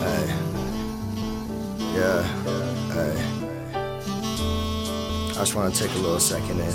Hey. Yeah. Hey. I just want to take a little second and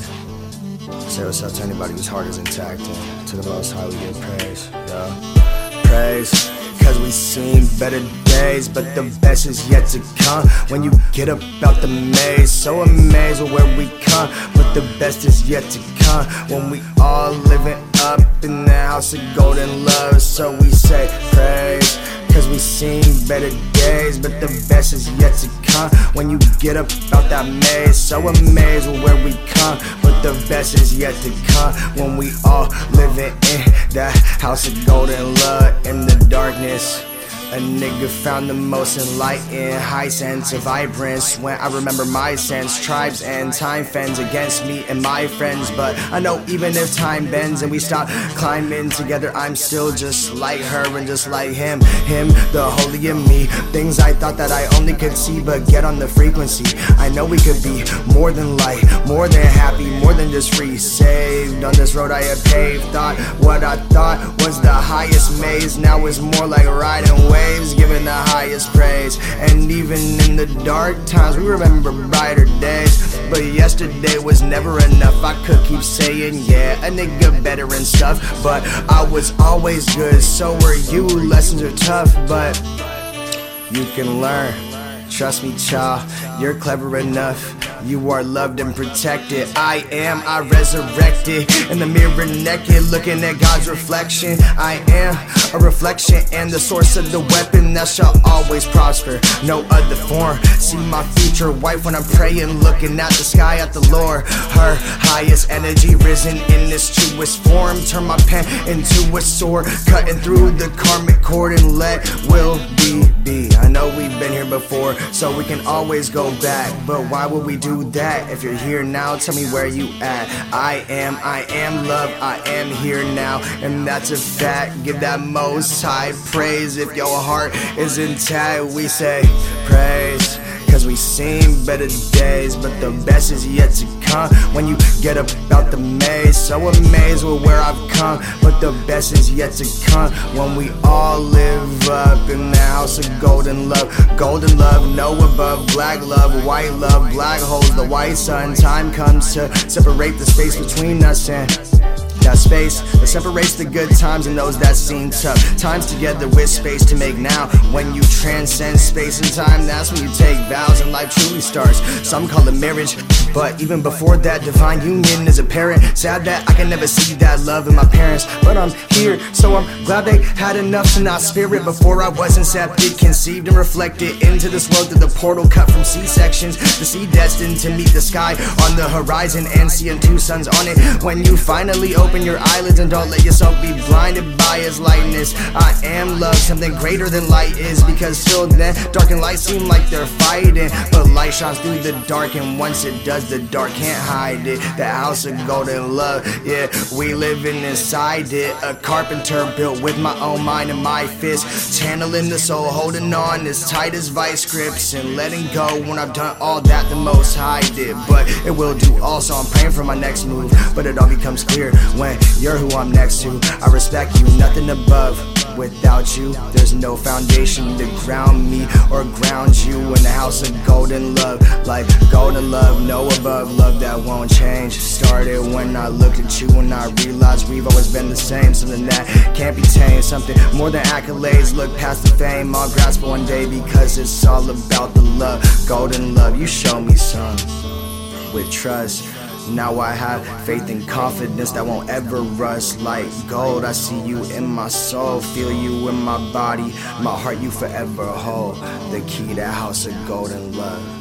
say what's up to anybody whose heart is intact and to the most high we give praise. Yeah. Praise. Cause we seen better days, but the best is yet to come. When you get up out the maze, so amazed with where we come, but the best is yet to come. When we all living up in the house of golden love, so we say praise. Cause we seen better days, but the best is yet to come. When you get up out that maze, so amazed with where we come, but the best is yet to come. When we all living in that house of golden love in the darkness. A nigga found the most enlightened, high sense of vibrance. When I remember my sense, tribes and time fends against me and my friends. But I know even if time bends and we stop climbing together, I'm still just like her and just like him. Him, the holy in me. Things I thought that I only could see, but get on the frequency. I know we could be more than light, more than happy, more than just free. Saved on this road I have paved. Thought what I thought was the highest maze, now it's more like riding waves waves, giving the highest praise. And even in the dark times, we remember brighter days. But yesterday was never enough. I could keep saying, yeah, a nigga better and stuff. But I was always good, so were you. Lessons are tough, but you can learn. Trust me, child, you're clever enough. You are loved and protected. I am, I resurrected. In the mirror, naked, looking at God's reflection. I am a reflection and the source of the weapon that shall always prosper. No other form. See my future wife when I'm praying, looking at the sky at the Lord. Her highest energy risen in this truest form. Turn my pen into a sword, cutting through the karmic cord and let will be be. I know we've been here before, so we can always go back. But why would we do that? If you're here now, tell me where you at. I am, I am love, I am here now, and that's a fact. Give that most high praise if your heart is intact. We say praise. Cause we seen better days, but the best is yet to come. When you get up out the maze, so amazed with where I've come, but the best is yet to come. When we all live of golden love, golden love, no above, black love, white love, black holes, the white sun. Time comes to separate the space between us and that space that separates the good times and those that seem tough. Times together with space to make now. When you transcend space and time, that's when you take vows and life truly starts. Some call it marriage, but even before that, divine union is apparent. Sad that I can never see that love in my parents, but I'm here, so I'm glad they had enough to not spirit before I was incepted, conceived and reflected into this world through the portal cut from C sections. The sea destined to meet the sky on the horizon and seeing two suns on it. When you finally open open your eyelids and don't let yourself be blinded by his lightness. I am love, something greater than light is, because till then, dark and light seem like they're fighting. But light shines through the dark, and once it does, the dark can't hide it. The house of golden love, yeah, we living inside it. A carpenter built with my own mind and my fist, channeling the soul, holding on as tight as vice grips, and letting go when I've done all that the most high did. But it will do also, I'm praying for my next move, but it all becomes clear when you're who I'm next to. I respect you, nothing above. Without you, there's no foundation to ground me or ground you in the house of golden love. Like golden love, no above, love that won't change. Started when I looked at you and I realized we've always been the same. Something that can't be tamed, something more than accolades. Look past the fame, I'll grasp one day because it's all about the love. Golden love, you show me some with trust. Now I have faith and confidence that won't ever rust like gold. I see you in my soul, feel you in my body, my heart you forever hold. The key to house of golden love.